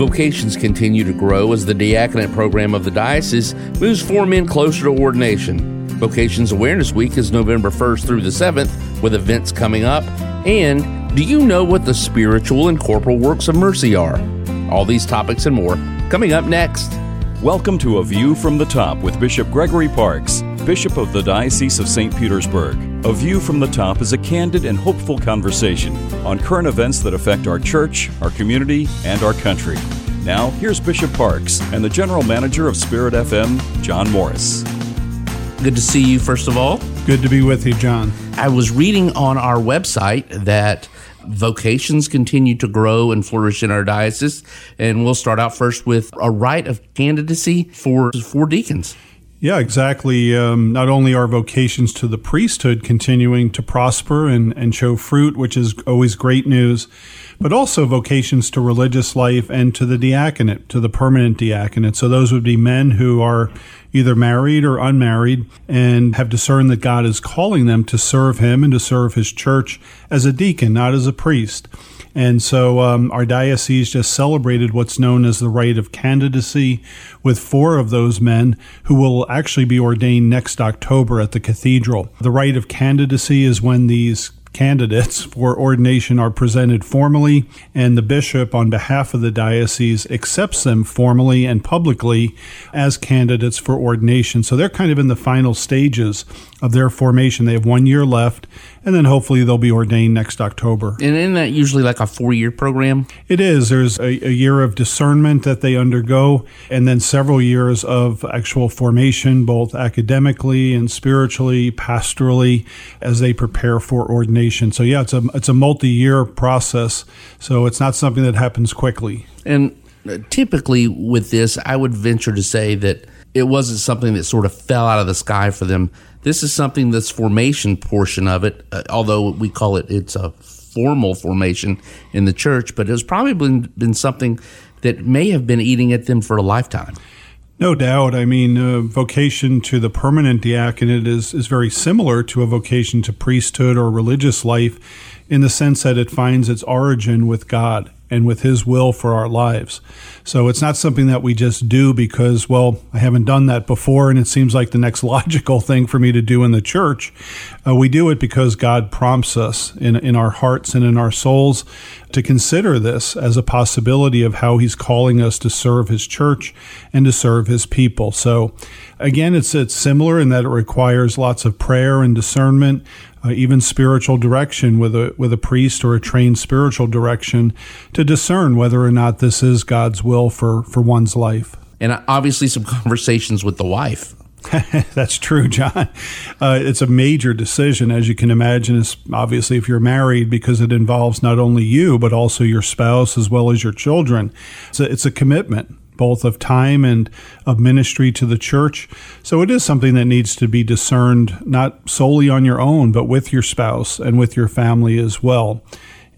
Vocations continue to grow as the diaconate program of the diocese moves four men closer to ordination. Vocations Awareness Week is November 1st through the 7th, with events coming up. And do you know what the spiritual and corporal works of mercy are? All these topics and more coming up next. Welcome to A View from the Top with Bishop Gregory Parkes, Bishop of the Diocese of St. Petersburg. A View from the Top is a candid and hopeful conversation on current events that affect our church, our community, and our country. Now, here's Bishop Parkes and the General Manager of Spirit FM, John Morris. Good to see you, first of all. Good to be with you, John. I was reading on our website that vocations continue to grow and flourish in our diocese. And we'll start out first with a rite of candidacy for for deacons. Yeah, exactly. Um, not only are vocations to the priesthood continuing to prosper and, and show fruit, which is always great news, but also vocations to religious life and to the diaconate, to the permanent diaconate. So those would be men who are either married or unmarried and have discerned that God is calling them to serve Him and to serve His church as a deacon, not as a priest. And so um, our diocese just celebrated what's known as the rite of candidacy with four of those men who will actually be ordained next October at the cathedral. The rite of candidacy is when these candidates for ordination are presented formally, and the bishop, on behalf of the diocese, accepts them formally and publicly as candidates for ordination. So they're kind of in the final stages of their formation. They have one year left, and then hopefully they'll be ordained next October. And isn't that usually like a four year program? It is. There's a, a, year of discernment that they undergo, and then several years of actual formation, both academically and spiritually, pastorally, as they prepare for ordination. So yeah, it's a it's a multi year process. So it's not something that happens quickly. And uh, typically with this, I would venture to say that it wasn't something that sort of fell out of the sky for them this is something that's formation portion of it, uh, although we call it it's a formal formation in the church, but it's probably been, something that may have been eating at them for a lifetime. No doubt. I mean, uh, vocation to the permanent diaconate is, is very similar to a vocation to priesthood or religious life in the sense that it finds its origin with God and with His will for our lives. So it's not something that we just do because, well, I haven't done that before and it seems like the next logical thing for me to do in the church. Uh, we do it because God prompts us in, in our hearts and in our souls to consider this as a possibility of how He's calling us to serve His church and to serve His people. So again, it's, it's similar in that it requires lots of prayer and discernment uh, even spiritual direction with a with a priest or a trained spiritual direction to discern whether or not this is God's will for for one's life. And obviously, some conversations with the wife. That's true, John. Uh, it's a major decision, as you can imagine. It's obviously if you're married, because it involves not only you but also your spouse as well as your children. A, it's a commitment both of time and of ministry to the church. So it is something that needs to be discerned not solely on your own, but with your spouse and with your family as well.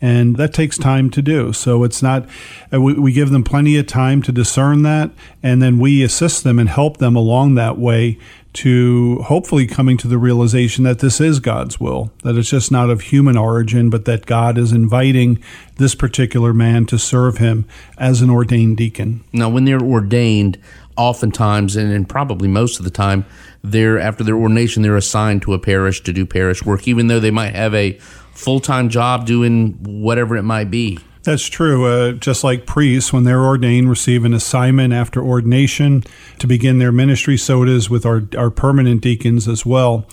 And that takes time to do. So it's not, uh, we, we give them plenty of time to discern that, and then we assist them and help them along that way to hopefully coming to the realization that this is God's will, that it's just not of human origin, but that God is inviting this particular man to serve him as an ordained deacon. Now, when they're ordained, oftentimes, and, and probably most of the time, they're after their ordination, they're assigned to a parish to do parish work, even though they might have a full time job doing whatever it might be. That's true. Uh, just like priests, when they're ordained, receive an assignment after ordination to begin their ministry, so it is with our, our permanent deacons as well.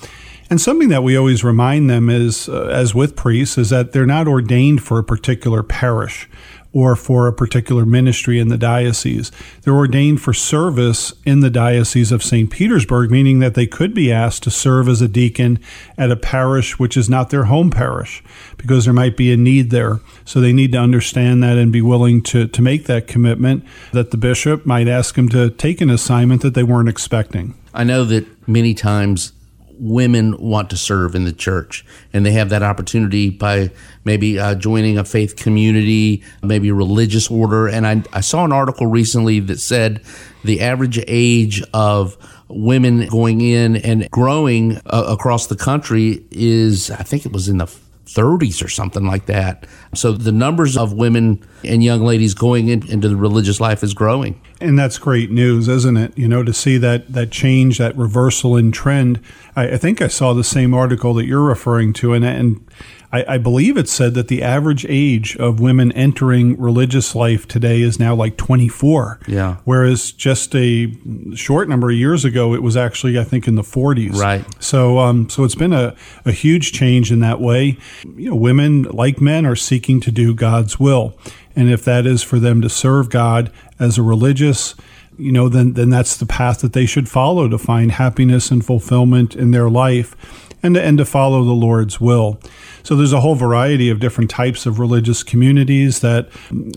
And something that we always remind them is, uh, as with priests, is that they're not ordained for a particular parish or for a particular ministry in the diocese. They're ordained for service in the Diocese of St. Petersburg, meaning that they could be asked to serve as a deacon at a parish which is not their home parish because there might be a need there. So they need to understand that and be willing to, to make that commitment that the bishop might ask them to take an assignment that they weren't expecting. I know that many times women want to serve in the church and they have that opportunity by maybe uh, joining a faith community, maybe a religious order. And I, I saw an article recently that said the average age of women going in and growing uh, across the country is, I think it was in the 30s or something like that. So the numbers of women and young ladies going in, into the religious life is growing. And that's great news, isn't it? You know, to see that that change, that reversal in trend. I, I think I saw the same article that you're referring to, and and I, I, believe it said that the average age of women entering religious life today is now like 24. Yeah. Whereas just a short number of years ago, it was actually, I think, in the 40s. Right. So, um, so it's been a, a huge change in that way. You know, women, like men, are seeking to do God's will. And if that is for them to serve God as a religious, you know, then, then that's the path that they should follow to find happiness and fulfillment in their life and to, and to follow the Lord's will. So there's a whole variety of different types of religious communities that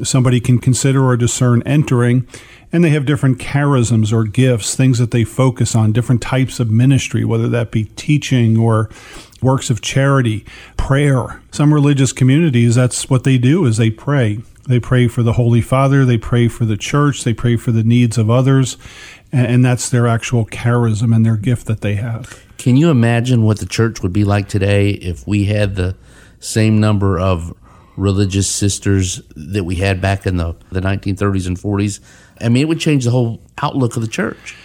somebody can consider or discern entering. And they have different charisms or gifts, things that they focus on, different types of ministry, whether that be teaching or works of charity, prayer. Some religious communities, that's what they do is they pray. They pray for the Holy Father, they pray for the church, they pray for the needs of others, and that's their actual charism and their gift that they have. Can you imagine what the church would be like today if we had the same number of religious sisters that we had back in the, the 1930s and 40s? I mean, it would change the whole outlook of the church.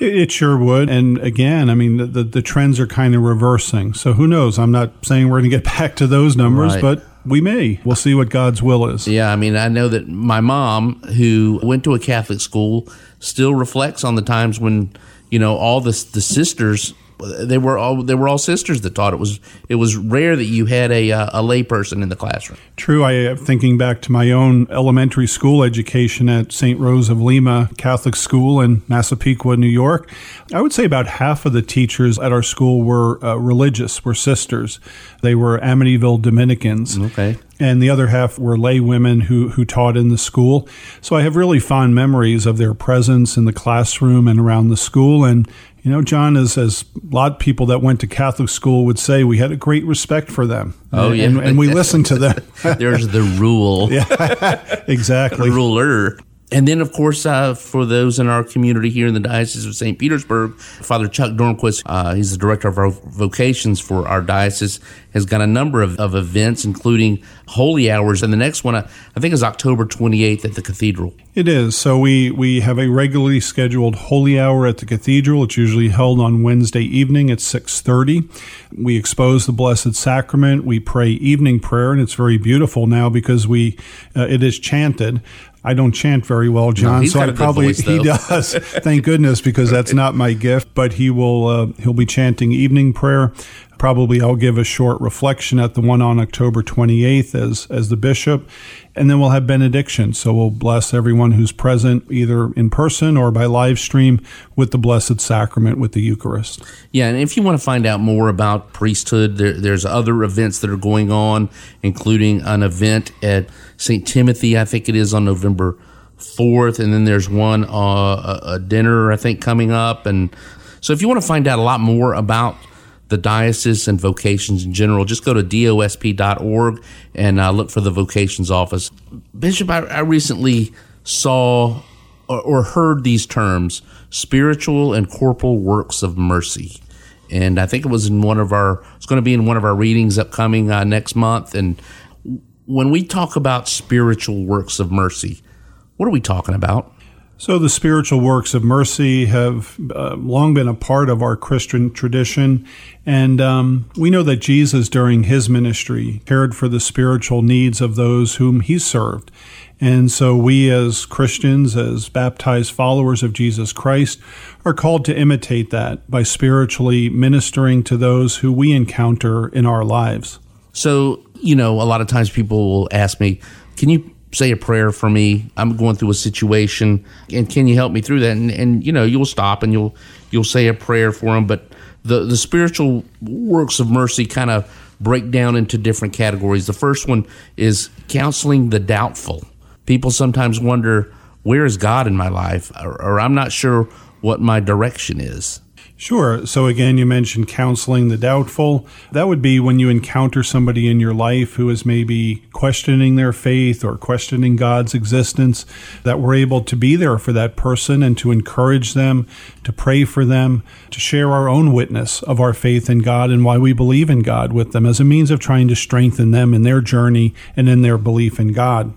It sure would. And again, I mean, the, the trends are kind of reversing. So who knows? I'm not saying we're going to get back to those numbers, right. but we may. We'll see what God's will is. Yeah, I mean, I know that my mom, who went to a Catholic school, still reflects on the times when, you know, all the, the sisters they were all they were all sisters that taught. It was it was rare that you had a uh, a layperson in the classroom. True. I am thinking back to my own elementary school education at St. Rose of Lima Catholic School in Massapequa, New York. I would say about half of the teachers at our school were uh, religious, were sisters. They were Amityville Dominicans. Okay and the other half were lay women who, who taught in the school. So I have really fond memories of their presence in the classroom and around the school. And, you know, John, as, as a lot of people that went to Catholic school would say, we had a great respect for them. Oh, and, yeah. And, and we listened to them. There's the rule. yeah, exactly. The ruler. And then, of course, uh, for those in our community here in the Diocese of St. Petersburg, Father Chuck Dornquist, uh, he's the director of our vocations for our diocese, has got a number of, of events, including holy hours. And the next one, uh, I think, is October 28th at the cathedral. It is. So we, we have a regularly scheduled holy hour at the cathedral. It's usually held on Wednesday evening at 6.30. We expose the Blessed Sacrament. We pray evening prayer, and it's very beautiful now because we uh, it is chanted. I don't chant very well, John. No, so I probably voice, he does. Thank goodness because that's not my gift. But he will uh, he'll be chanting evening prayer. Probably I'll give a short reflection at the one on October 28th as as the bishop, and then we'll have benediction. So we'll bless everyone who's present either in person or by live stream with the Blessed Sacrament with the Eucharist. Yeah, and if you want to find out more about priesthood, there, there's other events that are going on, including an event at St. Timothy, I think it is on November 4th, and then there's one uh, a dinner I think coming up, and so if you want to find out a lot more about the diocese and vocations in general, just go to dosp.org and uh, look for the vocations office. Bishop, I, I recently saw or, or, heard these terms spiritual and corporal works of mercy. And I think it was in one of our, it's going to be in one of our readings upcoming uh, next month. And when we talk about spiritual works of mercy, what are we talking about? So, the spiritual works of mercy have uh, long been a part of our Christian tradition. And um, we know that Jesus, during his ministry, cared for the spiritual needs of those whom he served. And so, we as Christians, as baptized followers of Jesus Christ, are called to imitate that by spiritually ministering to those who we encounter in our lives. So, you know, a lot of times people will ask me, Can you say a prayer for me. I'm going through a situation, and can you help me through that? And, and you know, you'll stop and you'll you'll say a prayer for them. But the the spiritual works of mercy kind of break down into different categories. The first one is counseling the doubtful. People sometimes wonder, where is God in my life, or, or I'm not sure what my direction is. Sure. So again, you mentioned counseling the doubtful. That would be when you encounter somebody in your life who is maybe questioning their faith or questioning God's existence, that we're able to be there for that person and to encourage them, to pray for them, to share our own witness of our faith in God and why we believe in God with them as a means of trying to strengthen them in their journey and in their belief in God.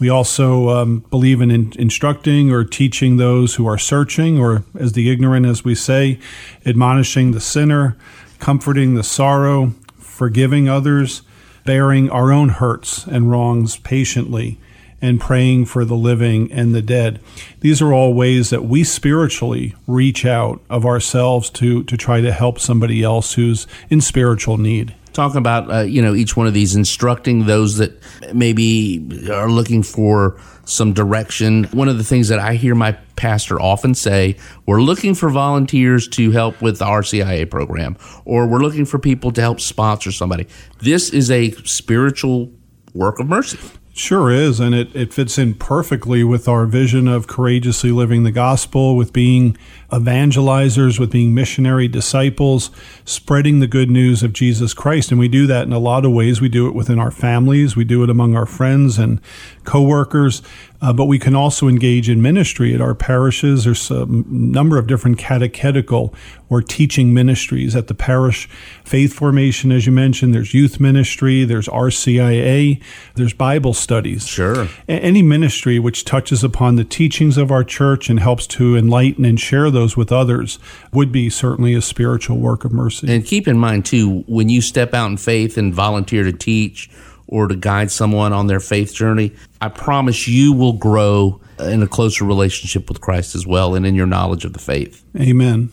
We also um, believe in, in, instructing or teaching those who are searching, or as the ignorant, as we say, admonishing the sinner, comforting the sorrow, forgiving others, bearing our own hurts and wrongs patiently, and praying for the living and the dead. These are all ways that we spiritually reach out of ourselves to, to try to help somebody else who's in spiritual need. Talk about uh, you know each one of these instructing those that maybe are looking for some direction. One of the things that i hear my pastor often say we're looking for volunteers to help with the rcia program or we're looking for people to help sponsor somebody. This is a spiritual work of mercy Sure is, and it, it fits in perfectly with our vision of courageously living the gospel, with being evangelizers, with being missionary disciples, spreading the good news of Jesus Christ. And we do that in a lot of ways. We do it within our families, we do it among our friends and coworkers, uh, but we can also engage in ministry at our parishes. There's a number of different catechetical or teaching ministries at the parish. Faith formation, as you mentioned, there's youth ministry, there's RCIA, there's Bible studies. Sure. A- any ministry which touches upon the teachings of our church and helps to enlighten and share those with others would be certainly a spiritual work of mercy. And keep in mind, too, when you step out in faith and volunteer to teach, or to guide someone on their faith journey, I promise you will grow in a closer relationship with Christ as well and in your knowledge of the faith. Amen.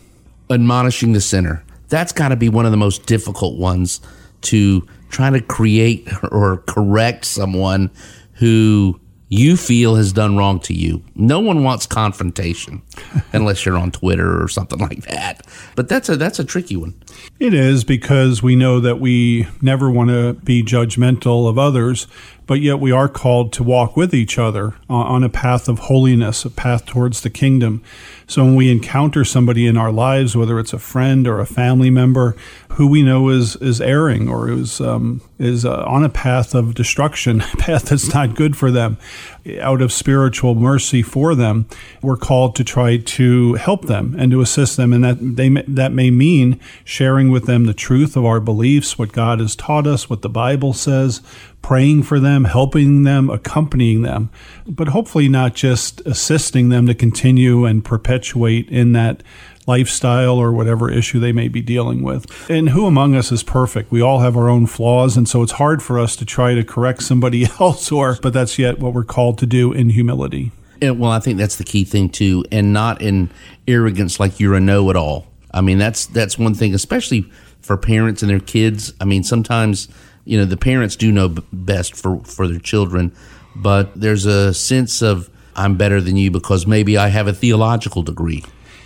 Admonishing the sinner. That's got to be one of the most difficult ones to try to create or correct someone who you feel has done wrong to you. No one wants confrontation unless you're on Twitter or something like that. But that's a that's a tricky one. It is because we know that we never want to be judgmental of others, but yet we are called to walk with each other on a path of holiness, a path towards the kingdom. So when we encounter somebody in our lives, whether it's a friend or a family member who we know is is erring or is um, is uh, on a path of destruction, a path that's not good for them, out of spiritual mercy for them, we're called to try to help them and to assist them, and that they that may mean sharing with them the truth of our beliefs, what God has taught us, what the Bible says, praying for them, helping them, accompanying them, but hopefully not just assisting them to continue and perpetuate in that lifestyle or whatever issue they may be dealing with. And who among us is perfect? We all have our own flaws, and so it's hard for us to try to correct somebody else, or but that's yet what we're called to do in humility. And, well, I think that's the key thing too, and not in arrogance like you're a know-it-all. I mean, that's that's one thing, especially for parents and their kids. I mean, sometimes you know the parents do know best for for their children, but there's a sense of I'm better than you because maybe I have a theological degree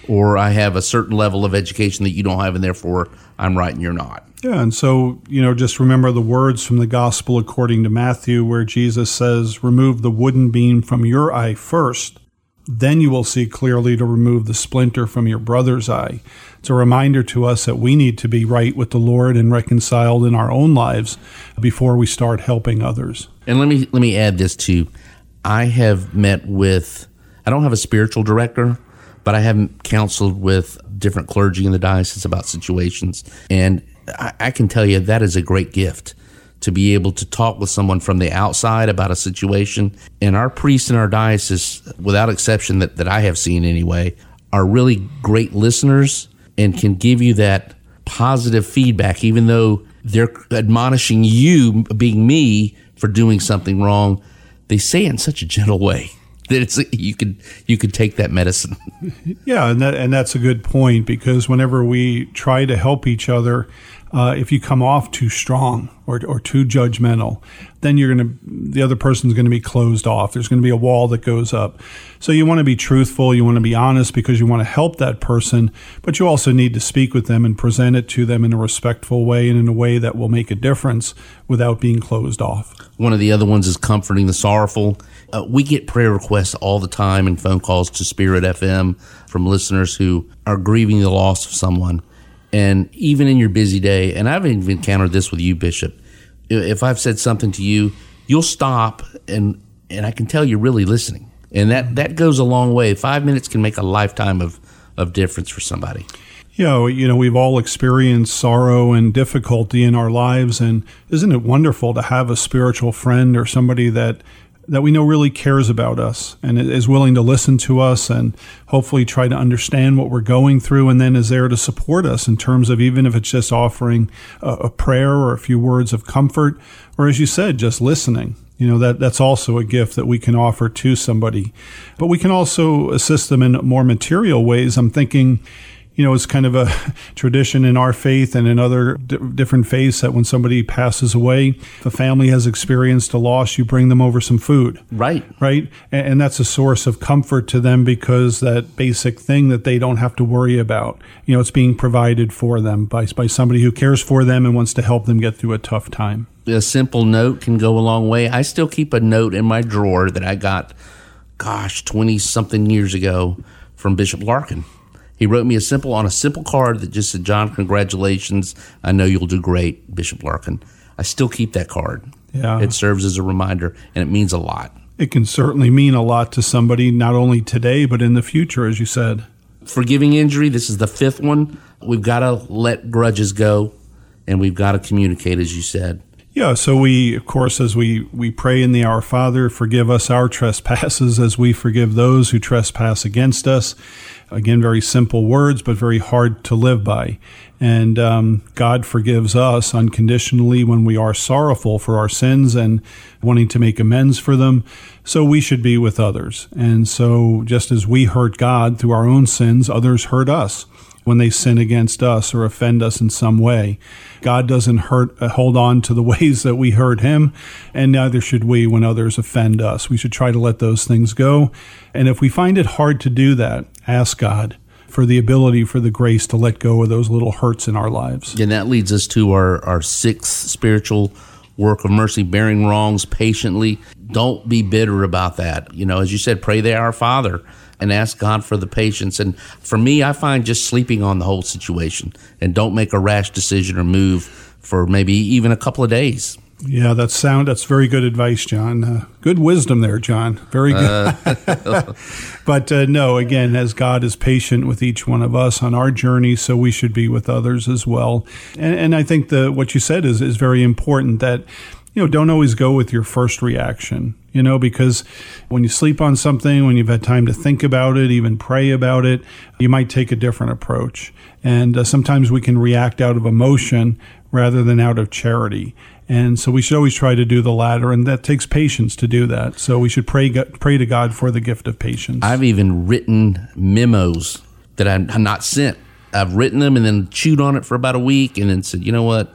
or I have a certain level of education that you don't have and therefore I'm right and you're not. Yeah, and so, you know, just remember the words from the gospel according to Matthew where Jesus says, "Remove the wooden beam from your eye first, then you will see clearly to remove the splinter from your brother's eye." It's a reminder to us that we need to be right with the Lord and reconciled in our own lives before we start helping others. And let me let me add this too. I have met with I don't have a spiritual director, but I have counseled with different clergy in the diocese about situations. And I, I can tell you that is a great gift to be able to talk with someone from the outside about a situation. And our priests in our diocese, without exception that, that I have seen anyway, are really great listeners and can give you that positive feedback, even though they're admonishing you, being me, for doing something wrong. They say it in such a gentle way that it's you could you could take that medicine. Yeah, and that and that's a good point because whenever we try to help each other, uh, if you come off too strong or, or too judgmental, then you're going to the other person's going to be closed off. There's going to be a wall that goes up. So you want to be truthful, you want to be honest because you want to help that person, but you also need to speak with them and present it to them in a respectful way and in a way that will make a difference without being closed off. One of the other ones is comforting the sorrowful. uh, we get prayer requests all the time and phone calls to Spirit FM from listeners who are grieving the loss of someone. And even in your busy day, and I've even encountered this with you, Bishop. If I've said something to you, you'll stop and and I can tell you're really listening. And that, that goes a long way. Five minutes can make a lifetime of, of difference for somebody. Yeah, you know, we've all experienced sorrow and difficulty in our lives, and isn't it wonderful to have a spiritual friend or somebody that that we know really cares about us and is willing to listen to us and hopefully try to understand what we're going through and then is there to support us in terms of even if it's just offering a, a prayer or a few words of comfort or as you said just listening. You know that that's also a gift that we can offer to somebody. But we can also assist them in more material ways. I'm thinking you know, it's kind of a tradition in our faith and in other d- different faiths that when somebody passes away, if a family has experienced a loss, you bring them over some food. Right. Right. And, and, that's a source of comfort to them because that basic thing that they don't have to worry about, you know, it's being provided for them by, by somebody who cares for them and wants to help them get through a tough time. A simple note can go a long way. I still keep a note in my drawer that I got, gosh, 20 something years ago from Bishop Larkin he wrote me a simple on a simple card that just said, "John, congratulations. I know you'll do great, Bishop Larkin." I still keep that card. Yeah. It serves as a reminder and it means a lot. It can certainly mean a lot to somebody not only today but in the future as you said. Forgiving injury, this is the fifth one. We've got to let grudges go and we've got to communicate as you said. Yeah, so we, of course, as we, we pray in the Our Father, forgive us our trespasses as we forgive those who trespass against us. Again, very simple words, but very hard to live by. And um, God forgives us unconditionally when we are sorrowful for our sins and wanting to make amends for them. So we should be with others. And so, just as we hurt God through our own sins, others hurt us when they sin against us or offend us in some way. God doesn't hurt, uh, hold on to the ways that we hurt him, and neither should we when others offend us. We should try to let those things go. And if we find it hard to do that, ask God for the ability, for the grace to let go of those little hurts in our lives. And that leads us to our, our sixth spiritual work of mercy, bearing wrongs patiently. Don't be bitter about that. You know, as you said, pray the Our Father and ask God for the patience. And for me, I find just sleeping on the whole situation and don't make a rash decision or move for maybe even a couple of days. Yeah, that's sound. That's very good advice, John. Uh, good wisdom there, John. Very good. Uh. but uh, no, again, as God is patient with each one of us on our journey, so we should be with others as well. And, and I think the what you said is is very important. That you know, don't always go with your first reaction, you know, because when you sleep on something, when you've had time to think about it, even pray about it, you might take a different approach. And uh, sometimes we can react out of emotion rather than out of charity. And so we should always try to do the latter, and that takes patience to do that. So we should pray pray to God for the gift of patience. I've even written memos that I've not sent. I've written them and then chewed on it for about a week, and then said, you know what,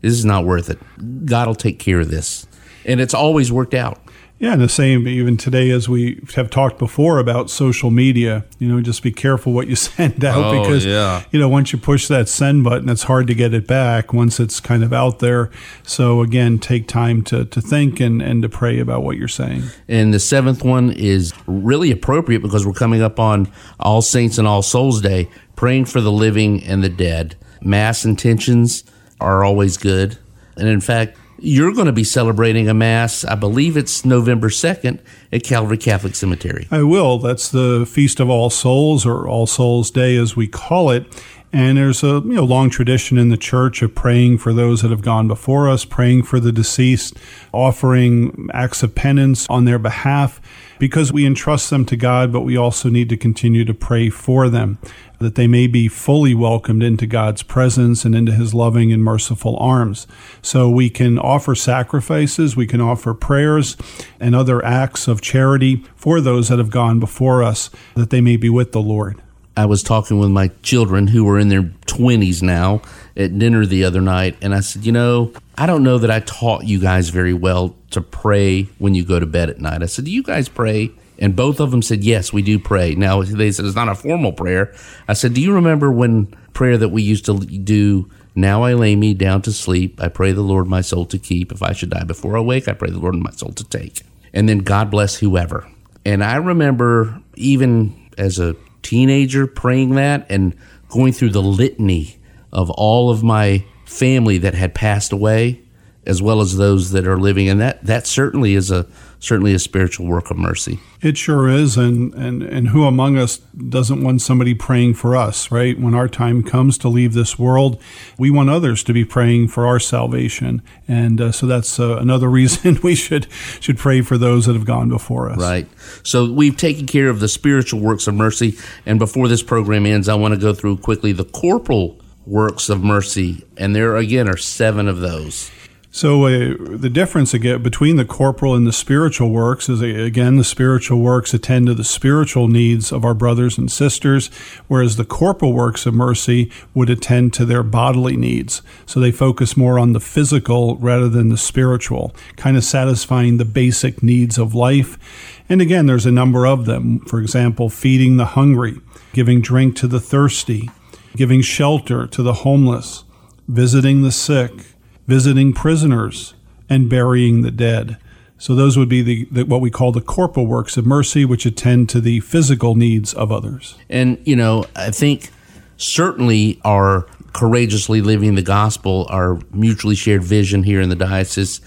this is not worth it. God will take care of this, and it's always worked out. Yeah, and the same even today as we have talked before about social media. You know, just be careful what you send out oh, because yeah. you know once you push that send button, it's hard to get it back once it's kind of out there. So again, take time to to think and and to pray about what you're saying. And the seventh one is really appropriate because we're coming up on All Saints and All Souls Day, praying for the living and the dead. Mass intentions are always good, and in fact you're going to be celebrating a Mass, I believe it's November 2nd at Calvary Catholic Cemetery. I will. That's the Feast of All Souls, or All Souls Day as we call it. And there's a you know, long tradition in the church of praying for those that have gone before us, praying for the deceased, offering acts of penance on their behalf because we entrust them to God, but we also need to continue to pray for them that they may be fully welcomed into God's presence and into his loving and merciful arms. So we can offer sacrifices, we can offer prayers and other acts of charity for those that have gone before us, that they may be with the Lord. I was talking with my children who are in their 20s now at dinner the other night, and I said, You know, I don't know that I taught you guys very well to pray when you go to bed at night. I said, Do you guys pray? And both of them said, Yes, we do pray. Now, they said it's not a formal prayer. I said, Do you remember when prayer that we used to do? Now I lay me down to sleep. I pray the Lord my soul to keep. If I should die before I wake, I pray the Lord my soul to take. and then God bless whoever. And I remember even as a teenager praying that and going through the litany of all of my family that had passed away as well as those that are living and that that certainly is a certainly a spiritual work of mercy. It sure is, and and and who among us doesn't want somebody praying for us, right? When our time comes to leave this world, we want others to be praying for our salvation, and uh, so that's uh, another reason we should should pray for those that have gone before us. Right. So we've taken care of the spiritual works of mercy, and before this program ends, I want to go through quickly the corporal works of mercy, and there again are seven of those. So uh, the difference again between the corporal and the spiritual works is again the spiritual works attend to the spiritual needs of our brothers and sisters, whereas the corporal works of mercy would attend to their bodily needs. So they focus more on the physical rather than the spiritual, kind of satisfying the basic needs of life. And again, there's a number of them. For example, feeding the hungry, giving drink to the thirsty, giving shelter to the homeless, visiting the sick visiting prisoners, and burying the dead. So those would be the, the, what we call the corporal works of mercy, which attend to the physical needs of others. And you know, I think certainly our courageously living the gospel, our mutually shared vision here in the diocese,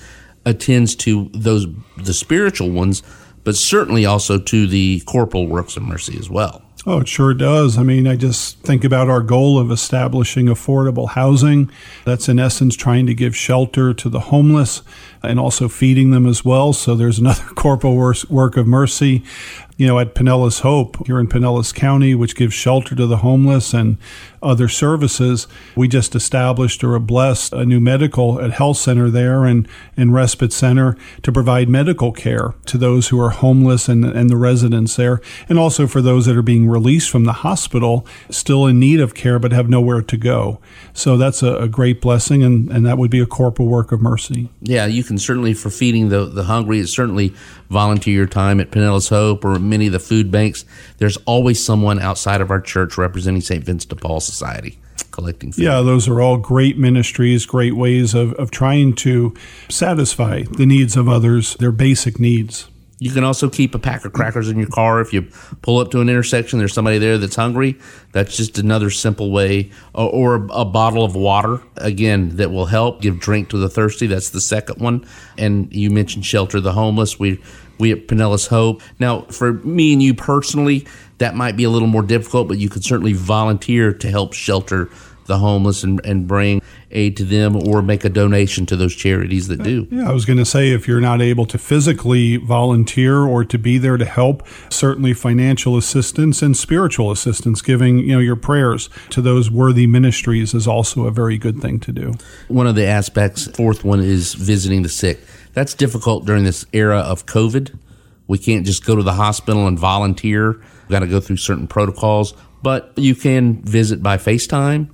attends to those the spiritual ones, but certainly also to the corporal works of mercy as well. Oh, it sure does. I mean, I just think about our goal of establishing affordable housing. That's in essence trying to give shelter to the homeless and also feeding them as well. So there's another corporal work of mercy you know, at Pinellas Hope here in Pinellas County, which gives shelter to the homeless and other services. We just established or blessed a new medical at health center there and, and respite center to provide medical care to those who are homeless and, and the residents there, and also for those that are being released from the hospital, still in need of care but have nowhere to go. So that's a, a great blessing, and, and that would be a corporal work of mercy. Yeah, you can certainly, for feeding the, the hungry, it's certainly volunteer your time at Pinellas Hope or many of the food banks. There's always someone outside of our church representing St. Vincent de Paul Society collecting food. Yeah, those are all great ministries, great ways of, of trying to satisfy the needs of others, their basic needs. You can also keep a pack of crackers in your car if you pull up to an intersection. There's somebody there that's hungry. That's just another simple way, uh, or, or a, bottle of water again that will help give drink to the thirsty. That's the second one. And you mentioned shelter the homeless. We we at Pinellas Hope. Now, for me and you personally, that might be a little more difficult, but you could certainly volunteer to help shelter the homeless and, and bring aid to them or make a donation to those charities that do. Yeah, I was going to say if you're not able to physically volunteer or to be there to help, certainly financial assistance and spiritual assistance, giving, you know, your prayers to those worthy ministries is also a very good thing to do. One of the aspects, fourth one is visiting the sick. That's difficult during this era of COVID. We can't just go to the hospital and volunteer. We've got to go through certain protocols, but you can visit by FaceTime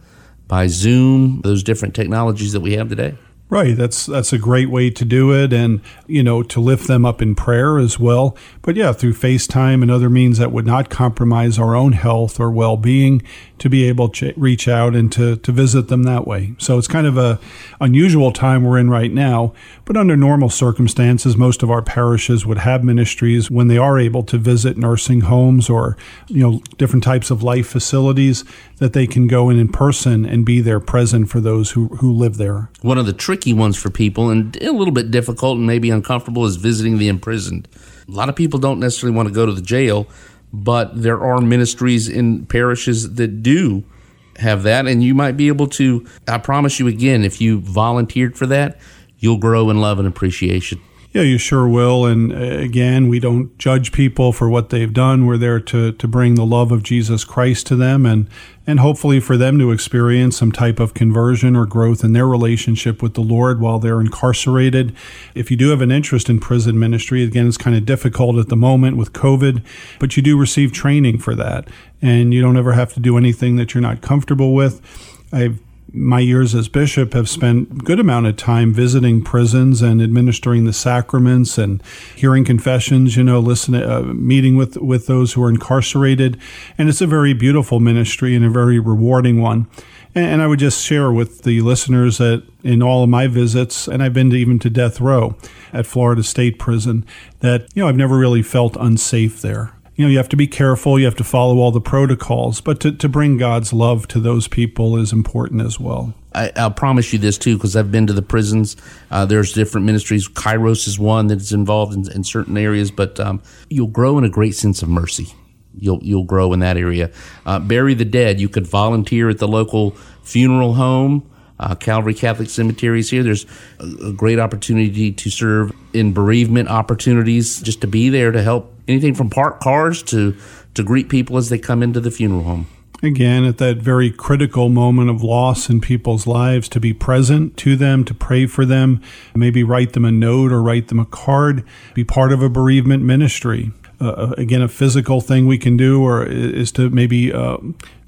by Zoom, those different technologies that we have today. Right, that's that's a great way to do it, and you know to lift them up in prayer as well. But yeah, through FaceTime and other means that would not compromise our own health or well-being, to be able to reach out and to to visit them that way. So it's kind of a unusual time we're in right now. But under normal circumstances, most of our parishes would have ministries when they are able to visit nursing homes or you know different types of life facilities that they can go in in person and be there present for those who who live there. One of the tricky ones for people and a little bit difficult and maybe uncomfortable is visiting the imprisoned. A lot of people don't necessarily want to go to the jail, but there are ministries in parishes that do have that and you might be able to I promise you again if you volunteered for that, you'll grow in love and appreciation. Yeah, you sure will. And uh, again, we don't judge people for what they've done. We're there to, to bring the love of Jesus Christ to them and, and hopefully for them to experience some type of conversion or growth in their relationship with the Lord while they're incarcerated. If you do have an interest in prison ministry, again, it's kind of difficult at the moment with COVID, but you do receive training for that. And you don't ever have to do anything that you're not comfortable with. I've my years as bishop have spent good amount of time visiting prisons and administering the sacraments and hearing confessions, you know, listening, uh, meeting with, with those who are incarcerated. And it's a very beautiful ministry and a very rewarding one. And, and I would just share with the listeners that in all of my visits, and I've been to, even to death row at Florida State Prison, that, you know, I've never really felt unsafe there you know, you have to be careful, you have to follow all the protocols, but to, to bring God's love to those people is important as well. I, will promise you this too, because I've been to the prisons. Uh, there's different ministries. Kairos is one that's involved in, in certain areas, but um, you'll grow in a great sense of mercy. You'll you'll grow in that area. Uh, bury the dead. You could volunteer at the local funeral home. Uh, Calvary Catholic Cemeteries here. There's a, a great opportunity to serve in bereavement opportunities, just to be there to help anything from parked cars to to greet people as they come into the funeral home. Again, at that very critical moment of loss in people's lives, to be present to them, to pray for them, maybe write them a note or write them a card, be part of a bereavement ministry. Uh, uh again, a physical thing we can do, or is to maybe uh,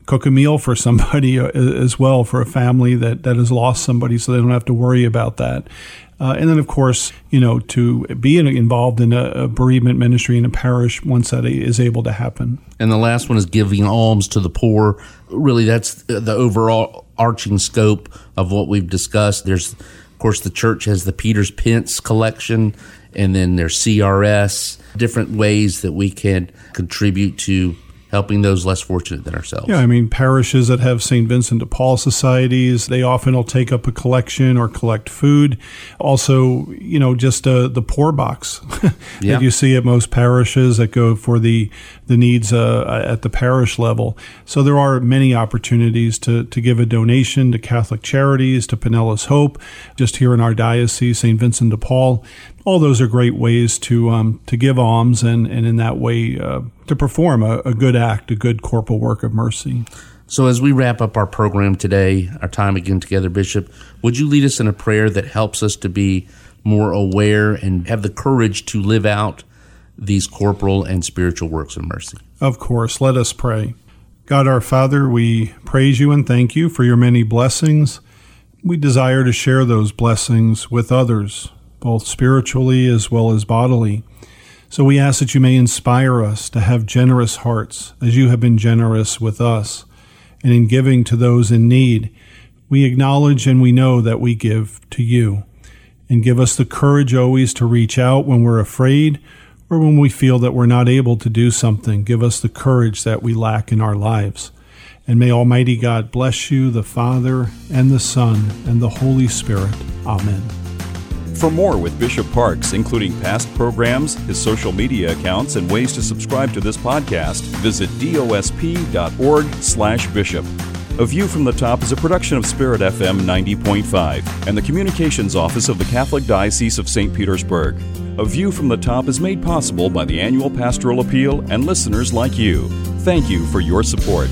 cook a meal for somebody uh, as well for a family that, that has lost somebody so they don't have to worry about that. Uh, and then, of course, you know, to be involved in a, a, bereavement ministry in a parish once that is able to happen. And the last one is giving alms to the poor. Really, that's the overall arching scope of what we've discussed. There's, of course, the church has the Peter's Pence collection, and then there's CRS, different ways that we can contribute to helping those less fortunate than ourselves. Yeah, I mean, parishes that have St. Vincent de Paul societies, they often will take up a collection or collect food. Also, you know, just uh, the poor box yeah. that you see at most parishes that go for the, the needs uh, at the parish level. So there are many opportunities to, to give a donation to Catholic Charities, to Pinellas Hope, just here in our diocese, St. Vincent de Paul all those are great ways to um, to give alms and, and in that way uh, to perform a, a good act, a good corporal work of mercy. So, as we wrap up our program today, our time again together, Bishop, would you lead us in a prayer that helps us to be more aware and have the courage to live out these corporal and spiritual works of mercy? Of course. Let us pray. God our Father, we praise you and thank you for your many blessings. We desire to share those blessings with others both spiritually as well as bodily. So we ask that you may inspire us to have generous hearts as you have been generous with us. And in giving to those in need, we acknowledge and we know that we give to you. And give us the courage always to reach out when we're afraid or when we feel that we're not able to do something. Give us the courage that we lack in our lives. And may Almighty God bless you, the Father, and the Son, and the Holy Spirit. Amen. For more with Bishop Parkes, including past programs, his social media accounts, and ways to subscribe to this podcast, visit dosp.org/bishop. A View from the Top is a production of Spirit FM 90.5 and the Communications Office of the Catholic Diocese of St. Petersburg. A View from the Top is made possible by the annual Pastoral Appeal and listeners like you. Thank you for your support.